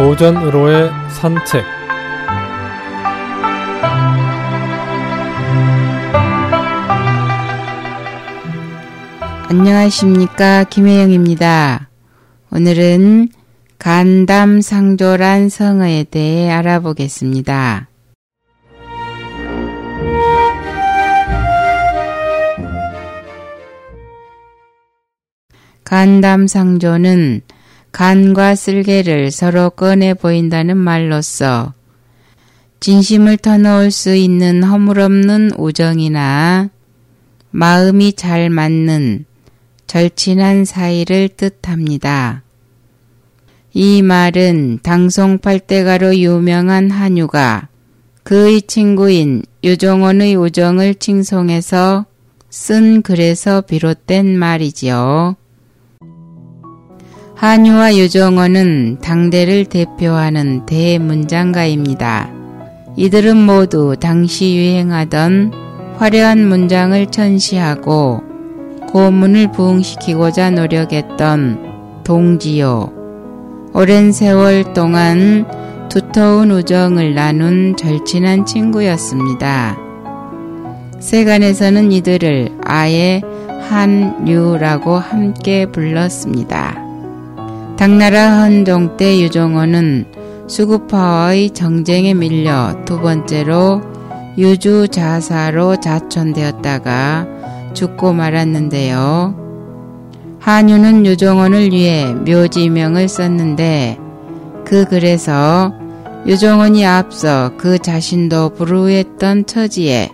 오전으로의 산책 안녕하십니까 김혜영입니다. 오늘은 간담상조란 성어에 대해 알아보겠습니다. 간담상조는 간과 쓸개를 서로 꺼내 보인다는 말로써 진심을 터놓을 수 있는 허물없는 우정이나 마음이 잘 맞는 절친한 사이를 뜻합니다. 이 말은 당송팔대가로 유명한 한유가 그의 친구인 유종원의 우정을 칭송해서 쓴 글에서 비롯된 말이지요. 한유와 유종원은 당대를 대표하는 대문장가입니다. 이들은 모두 당시 유행하던 화려한 문장을 천시하고 고문을 부흥시키고자 노력했던 동지요. 오랜 세월 동안 두터운 우정을 나눈 절친한 친구였습니다. 세간에서는 이들을 아예 한유라고 함께 불렀습니다. 당나라 헌종 때 유종원은 수구파와의 정쟁에 밀려 두 번째로 유주 자사로 자촌되었다가 죽고 말았는데요. 한유는 유종원을 위해 묘지명을 썼는데 그 글에서 유종원이 앞서 그 자신도 불우했던 처지에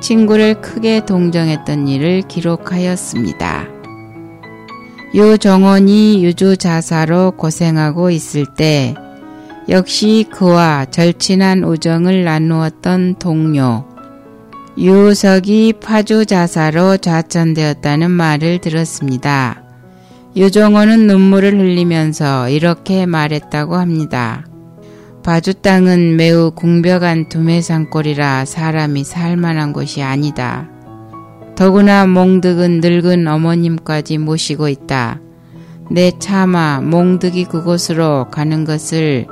친구를 크게 동정했던 일을 기록하였습니다. 유정원이 유주자사로 고생하고 있을 때 역시 그와 절친한 우정을 나누었던 동료 유석이 파주자사로 좌천되었다는 말을 들었습니다. 유정원은 눈물을 흘리면서 이렇게 말했다고 합니다. 바주 땅은 매우 궁벽한 두매산골이라 사람이 살만한 곳이 아니다. 더구나 몽득은 늙은 어머님까지 모시고 있다. 내 차마 몽득이 그곳으로 가는 것을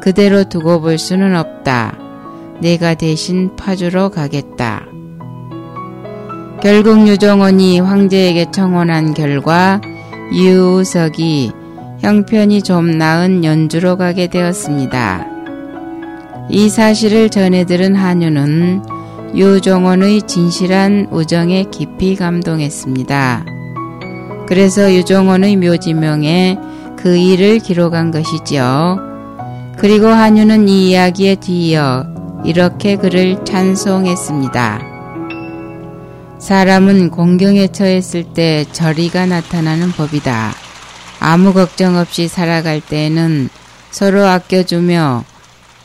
그대로 두고 볼 수는 없다. 내가 대신 파주로 가겠다. 결국 유정원이 황제에게 청혼한 결과 유석이 형편이 좀 나은 연주로 가게 되었습니다. 이 사실을 전해 들은 한유는 유종원의 진실한 우정에 깊이 감동했습니다. 그래서 유종원의 묘지명에 그 일을 기록한 것이지요. 그리고 한유는 이 이야기에 뒤이어 이렇게 그를 찬송했습니다. 사람은 공경에 처했을 때 절이가 나타나는 법이다. 아무 걱정 없이 살아갈 때에는 서로 아껴주며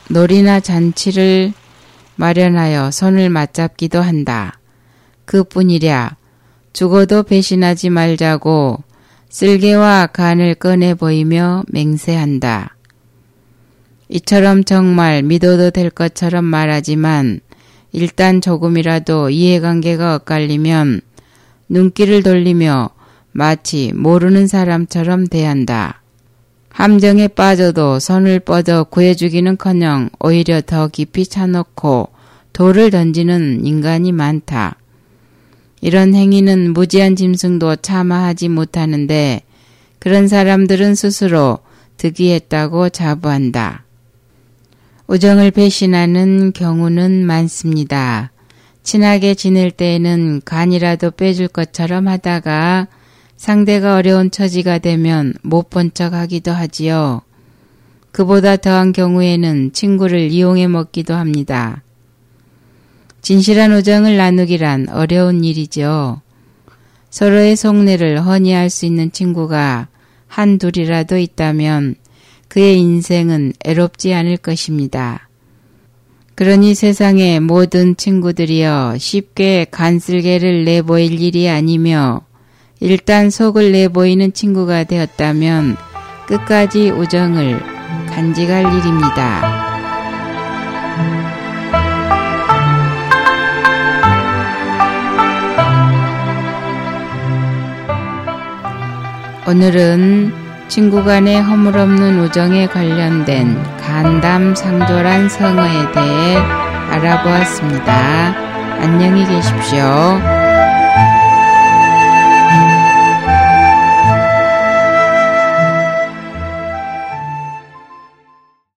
놀이나 잔치를 마련하여 손을 맞잡기도 한다. 그뿐이랴 죽어도 배신하지 말자고 쓸개와 간을 꺼내 보이며 맹세한다. 이처럼 정말 믿어도 될 것처럼 말하지만 일단 조금이라도 이해관계가 엇갈리면 눈길을 돌리며 마치 모르는 사람처럼 대한다. 함정에 빠져도 손을 뻗어 구해주기는커녕 오히려 더 깊이 차놓고 돌을 던지는 인간이 많다. 이런 행위는 무지한 짐승도 참아하지 못하는데 그런 사람들은 스스로 득이했다고 자부한다. 우정을 배신하는 경우는 많습니다. 친하게 지낼 때에는 간이라도 빼줄 것처럼 하다가 상대가 어려운 처지가 되면 못 본 척 하기도 하지요. 그보다 더한 경우에는 친구를 이용해 먹기도 합니다. 진실한 우정을 나누기란 어려운 일이죠. 서로의 속내를 허니할 수 있는 친구가 한 둘이라도 있다면 그의 인생은 애롭지 않을 것입니다. 그러니 세상의 모든 친구들이여 쉽게 간슬개를 내보일 일이 아니며 일단 속을 내보이는 친구가 되었다면 끝까지 우정을 간직할 일입니다. 오늘은 친구 간의 허물없는 우정에 관련된 간담 상조란 성어에 대해 알아보았습니다. 안녕히 계십시오.